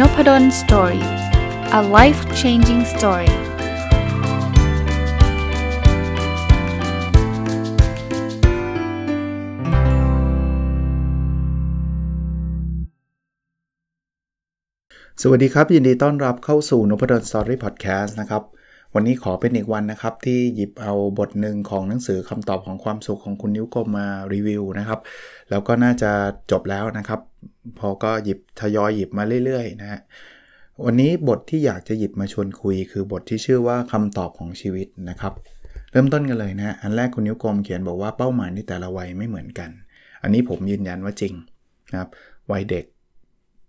Nopadol's Story a life changing story สวัสดีครับ ยินดีต้อนรับเข้าสู่น p ด d o สตอรี่พอดแคสต์นะครับ วันนี้ขอเป็นอีกวันนะครับที่หยิบเอาบทหนึ่งของหนังสือคำตอบของความสุขของคุณนิ้วกลมมารีวิวนะครับ แล้วก็น่าจะจบแล้วนะครับ พอก็หยิบทยอยหยิบมาเรื่อยๆนะฮะวันนี้บทที่อยากจะหยิบมาชวนคุย คือบทที่ชื่อว่าคำตอบของชีวิตนะครับ เริ่มต้นกันเลยนะอันแรกคุณนิ้วกลมเขียนบอกว่าเป้าหมายในแต่ละวัยไม่เหมือนกัน อันนี้ผมยืนยันว่าจริงนะครับวัยเด็ก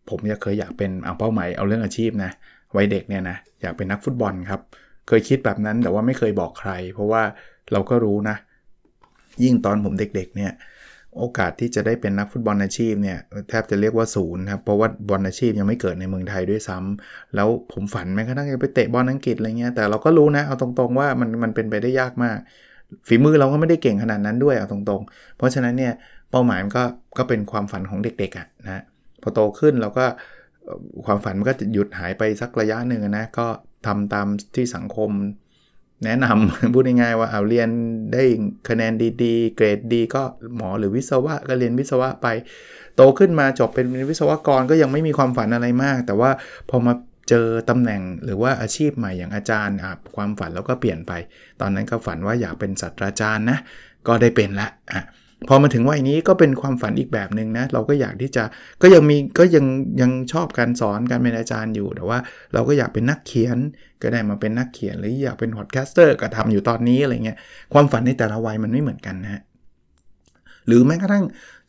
ผมจะเคยอยากเป็นเอาเป้าหมายเอาเรื่องอาชีพนะวัยเด็กเนี่ยนะอยากเป็นนักฟุตบอลครับ เคยคิดแบบนั้นแต่ว่าไม่เคยบอกใคร เพราะว่าเราก็รู้นะ ยิ่งตอนผมเด็กๆเนี่ยโอกาสที่จะได้เป็นนักฟุตบอลอาชีพเนี่ยแทบจะเรียกว่าศูนย์ครับเพราะว่าบอลอาชีพยังไม่เกิดในเมืองไทยด้วยซ้ำแล้วผมฝันแม้กระทั่งจะไปเตะบอลอังกฤษอะไรเงี้ยแต่เราก็รู้นะเอาตรงๆว่ามันมันเป็นไปได้ยากมาก ฝีมือเราก็ไม่ได้เก่งขนาดนั้นด้วยเอาตรงๆ เพราะฉะนั้นเนี่ยเป้าหมายมันก็ก็เป็นความฝันของเด็กๆอะ่ะนะพอโตขึ้นเราก็ความฝันมันก็หยุดหายไปสักระยะหนึ่งนะก็ ทำตามที่สังคม แนะนำพูดง่ายๆว่าเอาเรียนได้คะแนนดีๆ เกรดดี ก็หมอหรือวิศวะก็เรียนวิศวะไป โตขึ้นมาจบเป็นวิศวกรก็ยังไม่มีความฝันอะไรมาก แต่ว่าพอมาเจอตำแหน่งหรือว่าอาชีพใหม่อย่างอาจารย์ความฝันแล้วก็เปลี่ยนไป ตอนนั้นก็ฝันว่าอยากเป็นศาสตราจารย์นะก็ได้เป็นละอะ พอมาถึงวัยนี้ก็เป็นความฝันอีกแบบหนึ่งนะเราก็อยากที่จะก็ยังมีก็ยังยังชอบการสอนการเป็นอาจารย์อยู่แต่ว่า เราก็อยากเป็นนักเขียนก็ได้มาเป็นนักเขียนหรืออยากเป็น podcaster ก็ทำอยู่ตอนนี้อะไรเงี้ยความฝันในแต่ละวัยมันไม่เหมือนกันนะหรือแม้กระทั่ง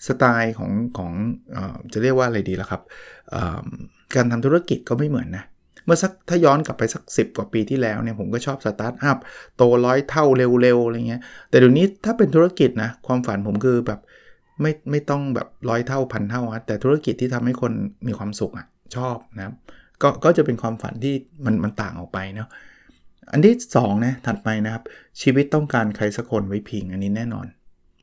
สไตล์ของของจะเรียกว่าอะไรดีล่ะครับการทำธุรกิจก็ไม่เหมือนนะ เมื่อสักถ้าย้อนกลับไปสัก 10 กว่าปีที่แล้วเนี่ยผมก็ชอบสตาร์ทอัพโตร้อยเท่าเร็วๆอะไรเงี้ยแต่เดี๋ยวนี้ถ้าเป็นธุรกิจนะความฝันผมคือแบบไม่ไม่ต้องแบบร้อยเท่าพันเท่าแต่ธุรกิจที่ทำให้คนมีความสุขอะ่ะชอบนะครับก็ก็จะเป็นความฝันที่มันมันต่างออกไปเนาะอันที่2นะถัดไปนะครับ ชีวิตต้องการใครสักคนไว้พิง อันนี้แน่นอน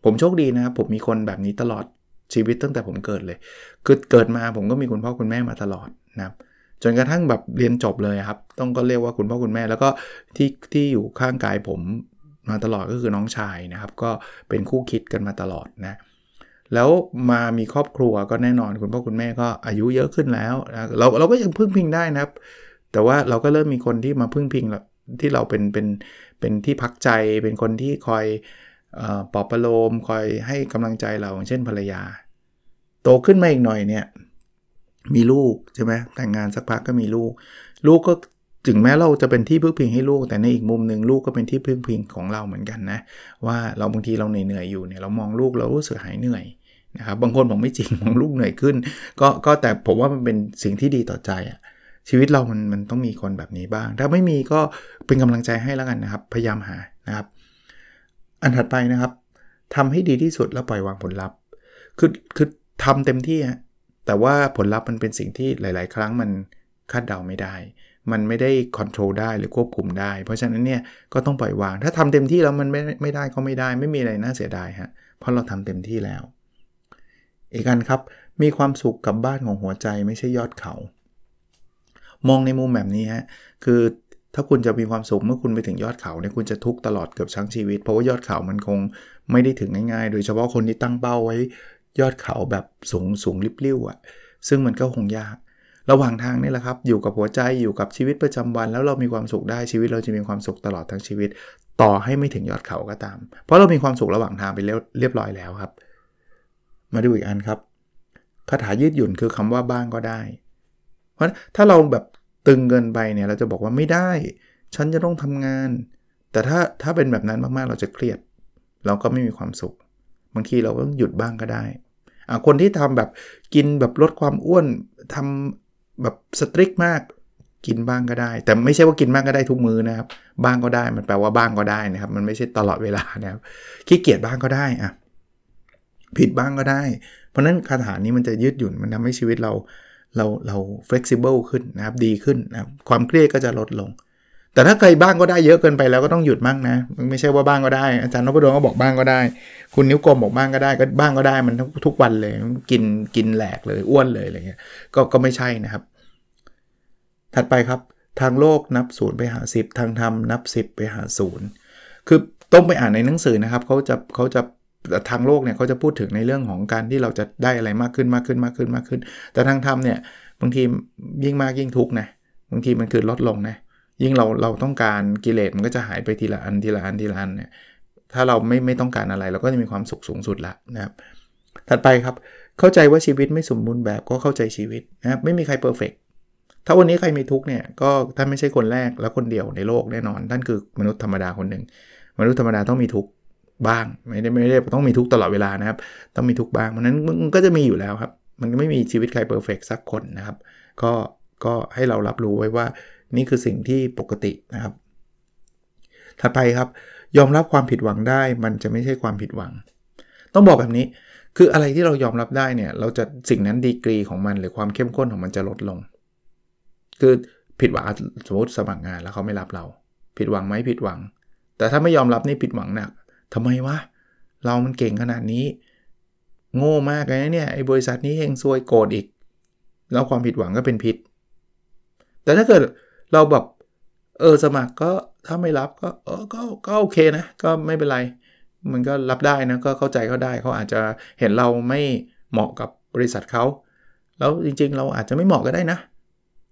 ผมโชคดีนะครับผมมีคนแบบนี้ตลอดชีวิตตั้งแต่ผมเกิดเลยคือเกิดมาผมก็มีคุณพ่อคุณแม่มาตลอดนะครับ จนกระทั่งแบบเรียนจบเลยครับ ต้องก็เรียกว่าคุณพ่อคุณแม่ แล้วก็ที่ที่อยู่ข้างกายผมมาตลอดก็คือน้องชายนะครับ ก็เป็นคู่คิดกันมาตลอดนะแล้วมามีครอบครัวก็แน่นอนคุณพ่อคุณแม่ก็อายุเยอะขึ้นแล้วนะเราเราก็ยังพึ่งพิงได้นะครับ แต่ว่าเราก็เริ่มมีคนที่มาพึ่งพิงที่เราเป็นเป็นเป็นที่พักใจ เป็นคนที่คอยปลอบประโลมคอยให้กำลังใจเราเช่นภรรยา โตขึ้นมาอีกหน่อยเนี่ย มีลูกใช่ไหมแต่งงานสักพักก็มีลูก ลูกก็ถึงแม้เราจะเป็นที่พึ่งพิงให้ลูก แต่ในอีกมุมหนึ่งลูกก็เป็นที่พึ่งพิงของเราเหมือนกันนะ ว่าเราบางทีเราเหนื่อยๆอยู่เนี่ยเรามองลูกเรารู้สึกหายเหนื่อยนะครับบางคนบอกไม่จริงมองลูกเหนื่อยขึ้น ก็ก็แต่ผมว่ามันเป็นสิ่งที่ดีต่อใจอะชีวิตเรามันมันต้องมีคนแบบนี้บ้าง ถ้าไม่มีก็เป็นกำลังใจให้แล้วกันนะครับ พยายามหานะครับ อันถัดไปนะครับทำให้ดีที่สุดแล้วปล่อยวางผลลัพธ์คือคือทำเต็มที่ฮะ แต่ว่าผลลัพธ์มันเป็นสิ่งที่หลาย ๆ ครั้งมันคาดเดาไม่ได้ มันไม่ได้คอนโทรลได้หรือควบคุมได้ เพราะฉะนั้นเนี่ยก็ต้องปล่อยวาง ถ้าทำเต็มที่แล้วมันไม่ไม่ได้ก็ไม่ได้ ไม่มีอะไรน่าเสียดายฮะ เพราะเราทำเต็มที่แล้ว อีกอันครับ มีความสุขกับบ้านของหัวใจไม่ใช่ยอดเขา มองในมุมแบบนี้ฮะ คือถ้าคุณจะมีความสุขเมื่อคุณไปถึงยอดเขาเนี่ยคุณจะทุกข์ตลอดเกือบทั้งชีวิต เพราะว่ายอดเขามันคงไม่ได้ถึงง่ายๆ โดยเฉพาะคนที่ตั้งเป้าไว้ ยอดเขาแบบสูงสูงริบลิ่วอะ่ะซึ่งมันก็คงยาก ระหว่างทางนี่แหละครับ อยู่กับหัวใจอยู่กับชีวิตประจำวัน แล้วเรามีความสุขได้ชีวิตเราจะมีความสุขตลอดทั้งชีวิต ต่อให้ไม่ถึงยอดเขาก็ตาม เพราะเรามีความสุขระหว่างทางไปเรียบร้อยแล้วครับ มาดูอีกอันครับคาถายืดหยุ่นคือคำว่าบ้างก็ได้ เพราะถ้าเราแบบตึงเกินไปเนี่ยเราจะบอกว่าไม่ได้ ฉันจะต้องทำงาน แต่ถ้าถ้าเป็นแบบนั้นมากๆเราจะเครียด เราก็ไม่มีความสุข บางทีเราต้องหยุดบ้างก็ได้คนที่ทำแบบกินแบบลดความอ้วนทำแบบสตริกมากกินบ้างก็ได้ แต่ไม่ใช่ว่ากินบ้างก็ได้ทุกมื้อนะครับ บ้างก็ได้มันแปลว่าบ้างก็ได้นะครับ มันไม่ใช่ตลอดเวลานะครับขี้เกียจบ้างก็ได้อะผิดบ้างก็ได้ เพราะนั้นคาถานี้มันจะยืดหยุ่นมันทำให้ชีวิตเราเราเรา flexible ขึ้นนะครับดีขึ้นนะครับความเครียดก็จะลดลง แต่ถ้าใครบ้างก็ได้เยอะเกินไปแล้วก็ต้องหยุดมั่งนะ ไม่ใช่ว่าบ้างก็ได้ อาจารย์นพดลก็บอกบ้างก็ได้ คุณนิ้วกลมบอกบ้างก็ได้ก็บ้างก็ได้มันทุกวันเลยกินกินแหลกเลยอ้วนเลยอะไรเงี้ยก็ก็ไม่ใช่นะครับ ถัดไปครับทางโลกนับศูนย์ไปหา 10 ทางธรรมนับ 10 ไปหาศูนย์คือต้องไปอ่านในหนังสือนะครับเขาจะเขาจะทางโลกเนี่ยเขาจะพูดถึงในเรื่องของการที่เราจะได้อะไรมากขึ้นมากขึ้นมากขึ้นมากขึ้น แต่ทางธรรมเนี่ยบางทียิ่งมากยิ่งทุกนะบางทีมันคือลดลงนะ ยิ่งเราเราต้องการกิเลสมันก็จะหายไปทีละอันทีละอันทีละอันเนี่ยถ้าเราไม่ไม่ต้องการอะไรเราก็จะมีความสุขสูงสุดละนะครับถัดไปครับเข้าใจว่าชีวิตไม่สมบูรณ์แบบก็เข้าใจชีวิตนะครับไม่มีใครเพอร์เฟกถ้าวันนี้ใครมีทุกเนี่ยก็ท่านไม่ใช่คนแรกและคนเดียวในโลกแน่นอนท่านคือมนุษย์ธรรมดาคนหนึ่งมนุษย์ธรรมดาต้องมีทุกบ้างไม่ได้ไม่ได้ต้องมีทุกตลอดเวลานะครับ ต้องมีทุกบ้างเพราะนั้นมันก็จะมีอยู่แล้วครับ มันไม่มีชีวิตใครเพอร์เฟกสักคนนะครับ ก็ก็ให้เรารับรู้ไว้ว่า นี่คือสิ่งที่ปกตินะครับ ถัดไปครับ ยอมรับความผิดหวังได้ มันจะไม่ใช่ความผิดหวัง ต้องบอกแบบนี้ คืออะไรที่เรายอมรับได้เนี่ย เราจะสิ่งนั้นดีกรีของมันหรือความเข้มข้นของมันจะลดลง คือผิดหวังสมมติสมัครงานแล้วเขาไม่รับเรา ผิดหวังไหมผิดหวัง แต่ถ้าไม่ยอมรับนี่ผิดหวังหนักทำไมวะเรามันเก่งขนาดนี้ โง่มากเลยนะเนี่ยไอ้บริษัทนี้เฮงซวยโกรธอีก แล้วความผิดหวังก็เป็นพิษ แต่ถ้าเกิด เราแบบเออสมัครก็ถ้าไม่รับก็เออก็ก็โอเคนะก็ไม่เป็นไร มันก็รับได้นะก็เข้าใจเขาได้เขาอาจจะเห็นเราไม่เหมาะกับบริษัทเขาแล้วจริงๆ เราอาจจะไม่เหมาะก็ได้นะ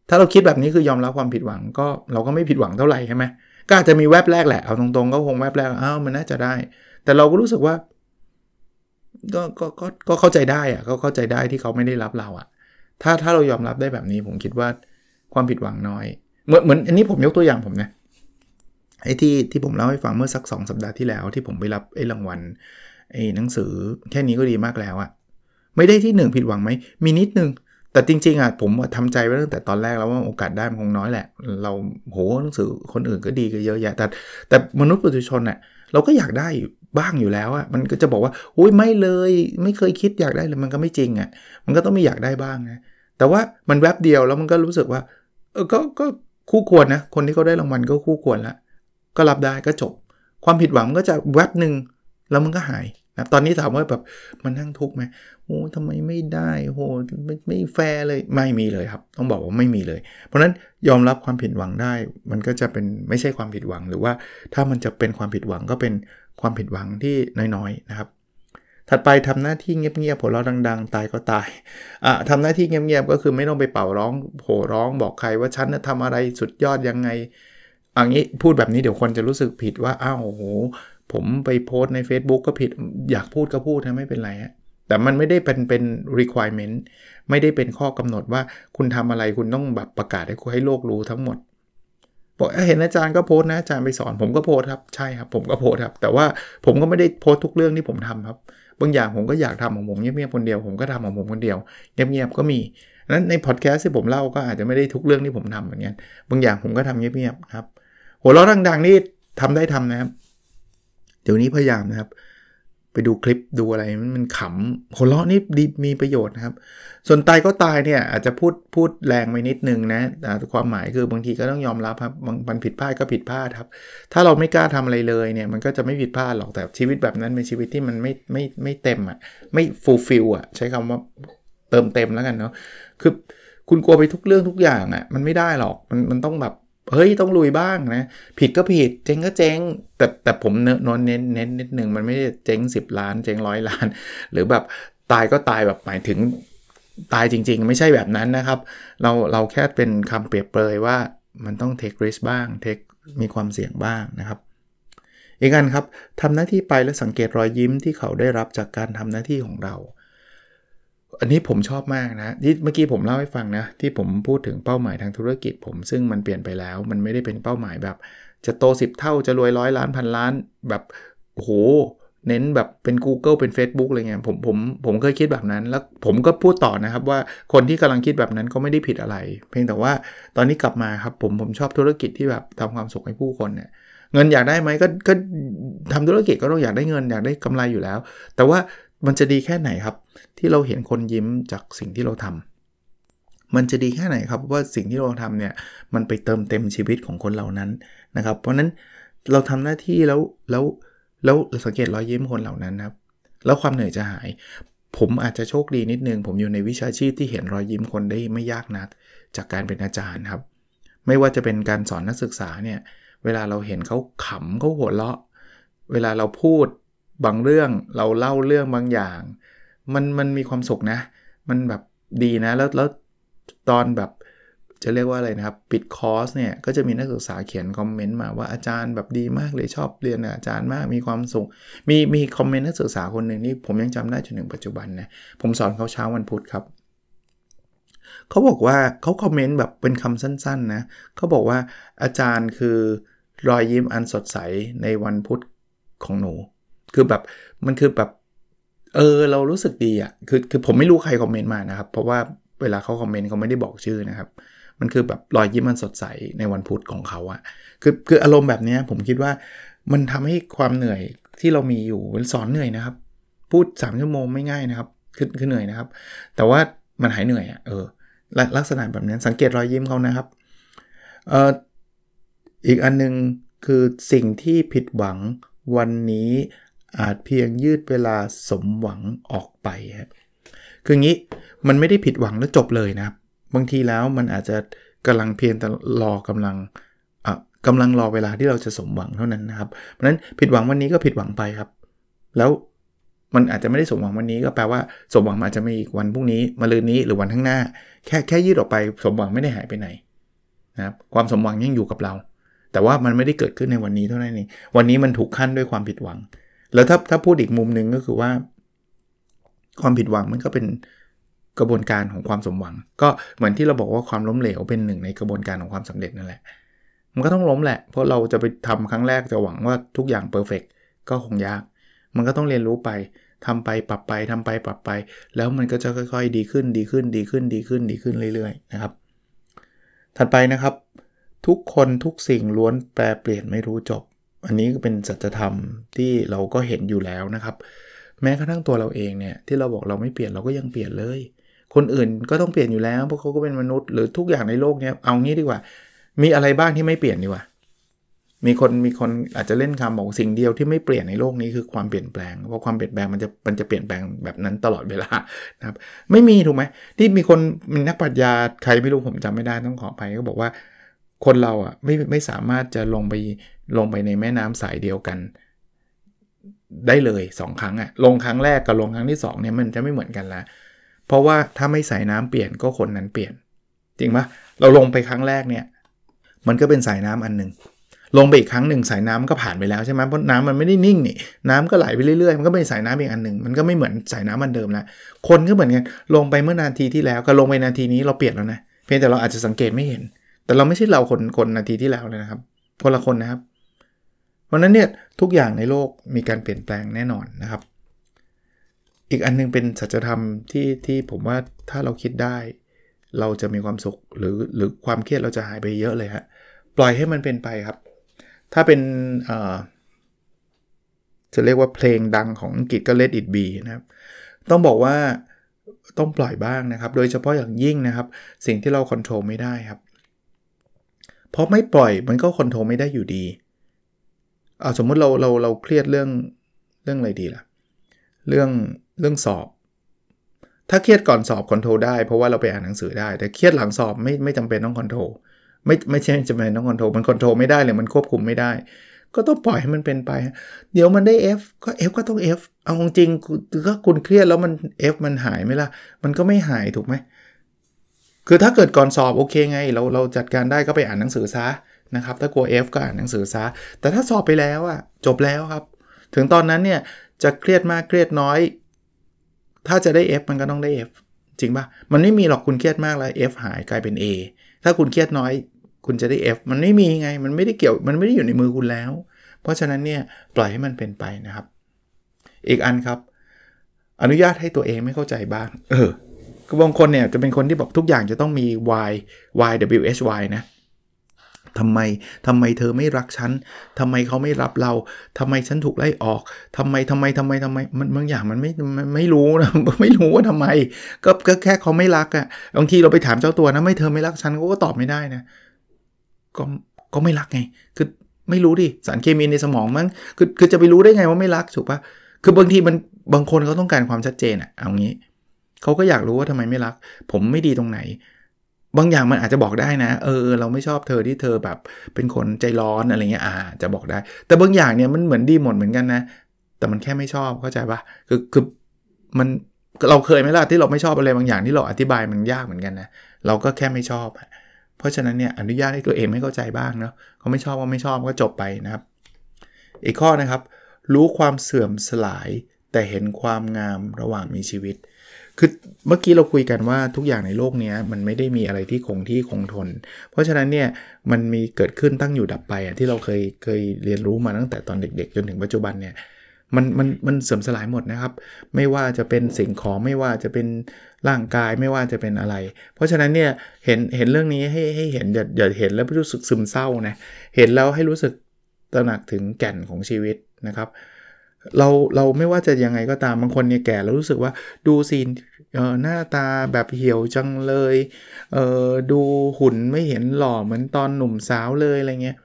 ถ้าเราคิดแบบนี้คือยอมรับความผิดหวังก็เราก็ไม่ผิดหวังเท่าไหร่ใช่ไหมก็อาจจะมีแวบแรกแหละเอาตรงๆก็คงแวบแรกอ้าวมันน่าจะได้ แต่เราก็รู้สึกว่าก็ก็ก็ก็เข้าใจได้อะก็เข้าใจได้ที่เขาไม่ได้รับเราอะถ้าถ้าเรายอมรับได้แบบนี้ผมคิดว่าความผิดหวังน้อย เหมือนเหมือนอันนี้ผมยกตัวอย่างผมนะไอ้ที่ที่ผมเล่าให้ฟังเมื่อสัก2สัปดาห์ที่แล้ว ที่ผมไปรับไอ้รางวัลไอ้หนังสือแค่นี้ก็ดีมากแล้วอะไม่ได้ที่1ผิดหวังไหมมีนิดนึงแต่จริงๆอะผมทำใจไว้ตั้งแต่ตอนแรกแล้วว่าโอกาสได้มันคงน้อยแหละ เราโหหนังสือคนอื่นก็ดีก็เยอะแยะแต่แต่มนุษย์ปุถุชนเนี่ยเราก็อยากได้บ้างอยู่แล้วอะมันก็จะบอกว่าอุ้ยไม่เลยไม่เคยคิดอยากได้เลยมันก็ไม่จริงอะมันก็ต้องมีอยากได้บ้างนะแต่ว่ามันแวบเดียวแล้วมันก็รู้สึกว่าเออก็ก็ คู่ควรนะ คนที่เขาได้รางวัลก็คู่ควรแล้วก็รับได้ก็จบ ความผิดหวังก็จะแวบหนึ่งแล้วมันก็หายนะตอนนี้ถามว่าแบบมันนั่งทุกข์ไหมโอ้ทำไมไม่ได้โหไม่ไม่แฟร์เลยไม่มีเลยครับ ต้องบอกว่าไม่มีเลย เพราะฉะนั้นยอมรับความผิดหวังได้ มันก็จะเป็นไม่ใช่ความผิดหวัง หรือว่าถ้ามันจะเป็นความผิดหวังก็เป็นความผิดหวังที่น้อยๆนะครับ ถัดไปทำหน้าที่เงียบๆผลเราะดัง ๆ ตายก็ตายอะทำหน้าที่เงียบๆก็คือไม่ต้องไปเป่าร้องโหร้องบอกใครว่าฉันทำอะไรสุดยอดยังไงอันนี้พูดแบบนี้เดี๋ยวคนจะรู้สึกผิดว่าอ้าวโหผมไปโพสใน Facebook ก็ผิดอยากพูดก็พูดนะไม่เป็นไรฮะแต่มันไม่ได้เป็นเป็น requirement ไม่ได้เป็นข้อกำหนดว่าคุณทำอะไรคุณต้องแบบประกาศให้ให้โลกรู้ทั้งหมดบอกเห็นอาจารย์ก็โพสนะอาจารย์ไปสอนผมก็โพสครับใช่ครับผมก็โพสครับ แต่ว่าผมก็ไม่ได้โพสทุกเรื่องที่ผมทำครับ บางอย่างผมก็อยากทำของผมเงียบๆคนเดียวผมก็ทำของผมคนเดียวเงียบๆก็มีนั้นในพอดแคสต์ที่ผมเล่าก็อาจจะไม่ได้ทุกเรื่องที่ผมทำเหมือนกันบางอย่างผมก็ทำเงียบๆครับหัวเราะดังๆนี่ทำได้ทำนะครับ เดี๋ยวนี้พยายามนะครับ ไปดูคลิปดูอะไรมันขำหัวเราะนี่ดีมีประโยชน์นะครับ ส่วนตายก็ตายเนี่ยอาจจะพูดพูดแรงไปนิดนึงนะแต่ความหมายคือบางทีก็ต้องยอมรับครับบางมันผิดพลาดก็ผิดพลาดครับ ถ้าเราไม่กล้าทำอะไรเลยเนี่ยมันก็จะไม่ผิดพลาดหรอกแต่ชีวิตแบบนั้นเป็นชีวิตที่มันไม่ไม่ไม่เต็มอะไม่ฟูลฟิลอะใช้คำว่าเติมเต็มแล้วกันเนาะคือคุณกลัวไปทุกเรื่องทุกอย่างอะมันไม่ได้หรอกมันมันต้องแบบ เฮ้ยต้องลุยบ้างนะ ผิดก็ผิดเจ๊งก็เจ๊งแต่แต่ผมเน้นเน้นเน้นนิดนึงมันไม่ได้เจ๊ง 10 ล้าน เจ๊งร้อยล้าน หรือแบบตายก็ตายแบบหมายถึงตายจริง ๆ ไม่ใช่แบบนั้นนะครับ เราเราแค่เป็นคำเปรียบเปรยว่ามันต้อง take risk บ้าง take มีความเสี่ยงบ้างนะครับ อีกอันครับทำหน้าที่ไปแล้วสังเกตรอยยิ้มที่เขาได้รับจากการทำหน้าที่ของเรา อันนี้ผมชอบมากนะที่เมื่อกี้ผมเล่าให้ฟังนะที่ผมพูดถึงเป้าหมายทางธุรกิจ ผมซึ่งมันเปลี่ยนไปแล้ว มันไม่ได้เป็นเป้าหมายแบบ จะโต 10 เท่าจะรวยร้อยล้านพันล้านแบบโหเน้นแบบเป็น Google เป็น Facebook อะไรเงี้ยผมผมผมเคยคิดแบบนั้นแล้วผมก็พูดต่อนะครับว่าคนที่กำลังคิดแบบนั้นก็ไม่ได้ผิดอะไร เพียงแต่ว่าตอนนี้กลับมาครับผมผมชอบธุรกิจที่แบบทำความสุขให้ผู้คนเนี่ยเงินอยากได้ไหมก็ก็ทำธุรกิจก็ต้องอยากได้เงินอยากได้กำไรอยู่แล้ว แต่ว่า มันจะดีแค่ไหนครับ ที่เราเห็นคนยิ้มจากสิ่งที่เราทำมันจะดีแค่ไหนครับว่าสิ่งที่เราทำเนี่ยมันไปเติมเต็มชีวิตของคนเหล่านั้นนะครับ เพราะนั้นเราทำหน้าที่แล้วแล้วแล้วสังเกตรอยยิ้มคนเหล่านั้นครับแล้วความเหนื่อยจะหาย ผมอาจจะโชคดีนิดนึง ผมอยู่ในวิชาชีพที่เห็นรอยยิ้มคนได้ไม่ยากนัก จากการเป็นอาจารย์ครับ ไม่ว่าจะเป็นการสอนนักศึกษาเนี่ย เวลาเราเห็นเขาขำเขาหัวเราะ เวลาเราพูด บางเรื่องเราเล่าเรื่องบางอย่าง มันมันมีความสุขนะ มันแบบดีนะ แล้วแล้วตอนแบบจะเรียกว่าอะไรนะครับ ปิดคอร์สเนี่ย ก็จะมีนักศึกษาเขียนคอมเมนต์มาว่าอาจารย์แบบดีมากเลยชอบเรียนอาจารย์มากมีความสุข มีมีคอมเมนต์นักศึกษาคนหนึ่งนี่ผมยังจำได้จนถึงปัจจุบันนะผมสอนเขาเช้าวันพุธครับเขาบอกว่าเขาคอมเมนต์แบบเป็นคำสั้นๆนะเขาบอกว่าอาจารย์คือรอยยิ้มอันสดใสในวันพุธของหนู คือแบบมันคือแบบ เออเรารู้สึกดีอะ่ะคือคือผมไม่รู้ใครคอมเมนต์มานะครับ เพราะว่าเวลาเขาคอมเมนต์เขาไม่ได้บอกชื่อนะครับ มันคือแบบรอยยิ้มมันสดใสในวันพุธของเขาอะคือคืออารมณ์แบบนี้ผมคิดว่ามันทำให้ความเหนื่อยที่เรามีอยู่สอนเหนื่อยนะครับ พูด 3 ชั่วโมงไม่ง่ายนะครับคือคือเหนื่อยนะครับ แต่ว่ามันหายเหนื่อยอะเออลักษณะแบบนี้สังเกตรอยยิ้มเขานะครับเอ่ออีกอันนึงคือสิ่งที่ผิดหวังวันนี้ อาจเพียงยืดเวลาสมหวังออกไปครับคืองี้มันไม่ได้ผิดหวังแล้วจบเลยนะบางทีแล้วมันอาจจะกำลังเพียงแต่รอกำลังอะกำลังรอเวลาที่เราจะสมหวังเท่านั้นนะครับ เพราะฉะนั้นผิดหวังวันนี้ก็ผิดหวังไปครับ แล้วมันอาจจะไม่ได้สมหวังวันนี้ก็แปลว่าสมหวังอาจจะมีอีกวันพรุ่งนี้มาลืนนี้หรือวันข้างหน้า แค่แค่ยืดออกไปสมหวังไม่ได้หายไปไหนนะครับความสมหวังยังอยู่กับเรา แต่ว่ามันไม่ได้เกิดขึ้นในวันนี้เท่านั้นเองวันนี้มันถูกขั้นด้วยความผิดหวัง แล้วถ้าถ้าพูดอีกมุมหนึ่งก็คือว่า ความผิดหวังมันก็เป็นกระบวนการของความสมหวัง ก็เหมือนที่เราบอกว่าความล้มเหลวเป็นหนึ่งในกระบวนการของความสำเร็จนั่นแหละ มันก็ต้องล้มแหละ เพราะเราจะไปทำครั้งแรกจะหวังว่าทุกอย่างเพอร์เฟกก็คงยาก มันก็ต้องเรียนรู้ไปทำไปปรับไปทำไปปรับไป แล้วมันก็จะค่อยๆ ดีขึ้นดีขึ้นดีขึ้นดีขึ้นดีขึ้นเรื่อยๆนะครับ ถัดไปนะครับ ทุกคนทุกสิ่งล้วนแปลเปลี่ยนไม่รู้จบ อันนี้ก็เป็นสัจธรรมที่เราก็เห็นอยู่แล้วนะครับ แม้กระทั่งตัวเราเองเนี่ยที่เราบอกเราไม่เปลี่ยนเราก็ยังเปลี่ยนเลย คนอื่นก็ต้องเปลี่ยนอยู่แล้วเพราะเขาก็เป็นมนุษย์หรือทุกอย่างในโลกเนี้ยเอางี้ดีกว่า มีอะไรบ้างที่ไม่เปลี่ยนดีกว่า มีคนมีคนอาจจะเล่นคำบอกสิ่งเดียวที่ไม่เปลี่ยนในโลกนี้คือความเปลี่ยนแปลงเพราะความเปลี่ยนแปลงมันจะมันจะเปลี่ยนแปลงแบบนั้นตลอดเวลานะครับ ไม่มีถูกไหมที่มีคนมีนักปรัชญาใครไม่รู้ผมจำไม่ได้ต้องขอไปก็บอกว่า คนเราอะไม่ไม่สามารถจะลงไปลงไปในแม่น้ำสายเดียวกัน ได้เลย 2 ครั้งอะลงครั้งแรกกับลงครั้งที่2เนี่ยมันจะไม่เหมือนกันละเพราะว่าถ้าไม่ใส่น้ำเปลี่ยนก็คนนั้นเปลี่ยน จริงปะเราลงไปครั้งแรกเนี่ยมันก็เป็นสายน้ำอันหนึ่งลงไปอีกครั้งหนึ่งสายน้ำก็ผ่านไปแล้วใช่ไหมเพราะน้ำมันไม่ได้นิ่งนี่น้ำก็ไหลไปเรื่อยๆมันก็เป็นสายน้ำอีกอันหนึ่งมันก็ไม่เหมือนสายน้ำอันเดิมล้วคนก็เหมือนกันลงไปเมื่อนาทีที่แล้วก็ลงไปนาทีนี้เราเปลี่ยนแล้วนะเพียงแต่เราอาจจะสังเกตไม่เห็น แต่เราไม่ใช่เราคนคนนาทีที่แล้วเลยนะครับ คนละคนนะครับ เพราะนั้นเนี่ยทุกอย่างในโลกมีการเปลี่ยนแปลงแน่นอนนะครับ อีกอันนึงเป็นสัจธรรมที่ที่ผมว่าถ้าเราคิดได้ เราจะมีความสุขหรือหรือความเครียดเราจะหายไปเยอะเลยฮะปล่อยให้มันเป็นไปครับ ถ้าเป็นจะเรียกว่าเพลงดังของอังกฤษก็ Let It Be นะครับ ต้องบอกว่าต้องปล่อยบ้างนะครับ โดยเฉพาะอย่างยิ่งนะครับ สิ่งที่เราควบคุมไม่ได้ครับ เพราะไม่ปล่อยมันก็ควบคุมไม่ได้อยู่ดีเอาสมมุติเราเราเราเครียดเรื่องเรื่องอะไรดีล่ะ เรื่องเรื่องสอบ ถ้าเครียดก่อนสอบ control ได้เพราะว่าเราไปอ่านหนังสือได้ แต่เครียดหลังสอบไม่ไม่จำเป็นต้อง control ไม่ไม่ใช่จำเป็นต้อง control มัน control ไม่ได้เลยมันควบคุมไม่ได้ ก็ต้องปล่อยให้มันเป็นไป เดี๋ยวมันได้ F ก็ F ก็ต้อง F เอาจริงก็คุณเครียดแล้วมัน F มันหายไหมล่ะ มันก็ไม่หายถูกไหม คือถ้าเกิดก่อนสอบโอเคไง เราเราจัดการได้ก็ไปอ่านหนังสือซะนะครับถ้ากลัว F ก็อ่านหนังสือซะ แต่ถ้าสอบไปแล้วอะจบแล้วครับ ถึงตอนนั้นเนี่ยจะเครียดมากเครียดน้อย ถ้าจะได้ F มันก็ต้องได้ F จริงปะมันไม่มีหรอกคุณเครียดมากแล้ว F หายกลายเป็น A ถ้าคุณเครียดน้อยคุณจะได้ F มันไม่มีไง มันไม่ได้เกี่ยว มันไม่ได้อยู่ในมือคุณแล้ว เพราะฉะนั้นเนี่ยปล่อยให้มันเป็นไปนะครับ อีกอันครับ อนุญาตให้ตัวเองไม่เข้าใจบ้าง เออ บางคนเนี่ยจะเป็นคนที่บอกทุกอย่างจะต้องมี why why w h y นะทำไมทำไมเธอไม่รักฉันทำไมเขาไม่รับเราทำไมฉันถูกไล่ออกทำไมทำไมทำไมทำไมมันบางอย่างมันไม่ไม่รู้นะไม่รู้ว่าทำไม ก็ก็แค่เขาไม่รักอะ่ะบางทีเราไปถามเจ้าตัวนะไม่เธอไม่รักฉันเขาก็ตอบไม่ได้นะก็ก็ไม่รักไง คือไม่รู้ดิสารเคมีในสมองมันคือคือจะไปรู้ได้ไงว่าไม่รักถูกปะคือบางทีมันบางคนเขาต้องการความชัดเจนอะ่ะเอางี้ เขาก็อยากรู้ว่าทำไมไม่รัก ผมไม่ดีตรงไหน บางอย่างมันอาจจะบอกได้นะ เออ เราไม่ชอบเธอที่เธอแบบ เป็นคนใจร้อนอะไรเงี้ยอ่าจะบอกได้ แต่บางอย่างเนี่ยมันเหมือนดีหมดเหมือนกันนะ แต่มันแค่ไม่ชอบเข้าใจปะคือคือมันเราเคยไหมล่ะที่เราไม่ชอบอะไรบางอย่างที่เราอธิบายมันยากเหมือนกันนะเราก็แค่ไม่ชอบ เพราะฉะนั้นเนี่ยอนุญาตให้ตัวเองไม่เข้าใจบ้างเนาะเขาไม่ชอบก็ไม่ชอบก็จบไปนะครับ อีกข้อนะครับ รู้ความเสื่อมสลาย แต่เห็นความงามระหว่างมีชีวิต คือเมื่อกี้เราคุยกันว่าทุกอย่างในโลกนี้มันไม่ได้มีอะไรที่คงที่คงทน เพราะฉะนั้นเนี่ยมันมีเกิดขึ้นตั้งอยู่ดับไปอะที่เราเคยเคยเรียนรู้มาตั้งแต่ตอนเด็ก ๆ จนถึงปัจจุบันเนี่ยมันมันมันเสื่อมสลายหมดนะครับ ไม่ว่าจะเป็นสิ่งของไม่ว่าจะเป็นร่างกายไม่ว่าจะเป็นอะไร เพราะฉะนั้นเนี่ยเห็นเห็นเรื่องนี้ให้ให้เห็นอย่าอย่าเห็นแล้วรู้สึกซึมเศร้านะเห็นแล้วให้รู้สึกตระหนักถึงแก่นของชีวิตนะครับ เราเราไม่ว่าจะยังไงก็ตามบางคนเนี่ยแก่แล้วรู้สึกว่าดูซีนเออหน้าตาแบบเหี่ยวจังเลยเออดูหุ่นไม่เห็นหล่อเหมือนตอนหนุ่มสาวเลยอะไรเงี้ย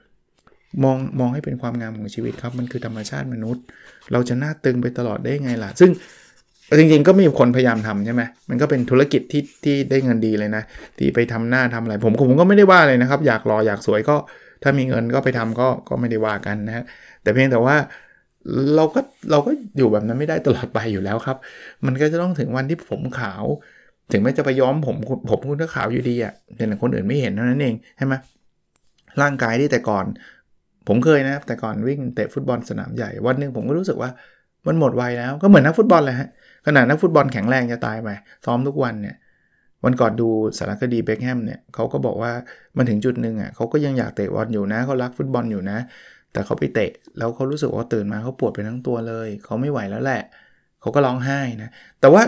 มองมองให้เป็นความงามของชีวิตครับ มันคือธรรมชาติมนุษย์ เราจะหน้าตึงไปตลอดได้ไงล่ะ ซึ่งจริงๆก็มีคนพยายามทำใช่ไหมมันก็เป็นธุรกิจที่ที่ได้เงินดีเลยนะ ที่ไปทำหน้าทำอะไร ผมผมก็ไม่ได้ว่าเลยนะครับ อยากรออยากสวยก็ถ้ามีเงินก็ไปทำก็ก็ไม่ได้ว่ากันนะฮะแต่เพียงแต่ว่า เราก็เราก็อยู่แบบนั้นไม่ได้ตลอดไปอยู่แล้วครับ มันก็จะต้องถึงวันที่ผมขาว ถึงแม้จะไปย้อมผมผมคุณก็ขาวอยู่ดีอะ่ะแต่คนอื่นไม่เห็นเท่านั้นเองใช่ไหมร่างกายที่แต่ก่อน ผมเคยนะแต่ก่อนวิ่งเตะฟุตบอลสนามใหญ่วันหนึ่งผมก็รู้สึกว่ามันหมดวัยแล้วก็เหมือนนักฟุตบอลเลยฮะขนาดนักฟุตบอลแข็งแรงจะตายไปซ้อมทุกวันเนี่ยวันก่อนดูสารคดีเบคแฮมเนี่ยเขาก็บอกว่ามันถึงจุดหนึ่งอะเขาก็ยังอยากเตะบอลอยู่นะเขารักฟุตบอลอยู่นะ แต่เขาไปเตะแล้วเขารู้สึกว่าตื่นมาเขาปวดไปทั้งตัวเลย เขาไม่ไหวแล้วแหละเขาก็ร้องไห้นะ แต่ว่า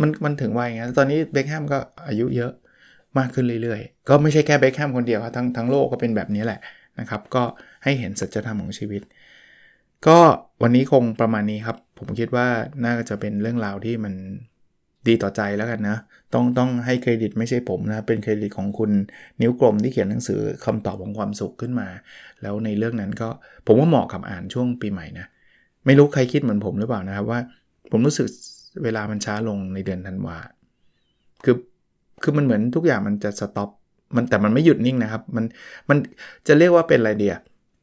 มันมันถึงวัยไงตอนนี้เบคแฮมก็อายุเยอะมากขึ้นเรื่อยๆ ก็ไม่ใช่แค่เบคแฮมคนเดียวครับทั้งทั้งโลกก็เป็นแบบนี้แหละนะครับ ก็ให้เห็นสัจธรรมของชีวิต ก็วันนี้คงประมาณนี้ครับ ผมคิดว่าน่าจะเป็นเรื่องราวที่มัน ดีต่อใจแล้วกันนะ ต้องต้องให้เครดิตไม่ใช่ผมนะ เป็นเครดิตของคุณนิ้วกลมที่เขียนหนังสือคำตอบของความสุขขึ้นมา แล้วในเรื่องนั้นก็ผมว่าเหมาะกับอ่านช่วงปีใหม่นะ ไม่รู้ใครคิดเหมือนผมหรือเปล่านะครับว่า ผมรู้สึกเวลามันช้าลงในเดือนธันวาคือคือมันเหมือนทุกอย่างมันจะ stop มันแต่มันไม่หยุดนิ่งนะครับ มันมันจะเรียกว่าเป็นอะไรเดีย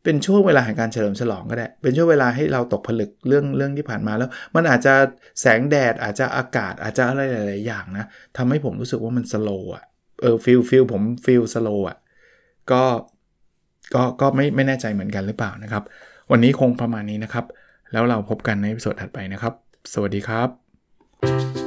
เป็นช่วงเวลาแห่งการเฉลิมฉลองก็ได้ เป็นช่วงเวลาให้เราตกผลึกเรื่องเรื่องที่ผ่านมาแล้ว มันอาจจะแสงแดดอาจจะอากาศอาจจะอะไรหลาย ๆ อย่างนะทำให้ผมรู้สึกว่ามัน slow อะเออ feel feel ผม feel slow อะก็ก็ก็ไม่ไม่แน่ใจเหมือนกันหรือเปล่านะครับ วันนี้คงประมาณนี้นะครับ แล้วเราพบกันในสดถัดไปนะครับ สวัสดีครับ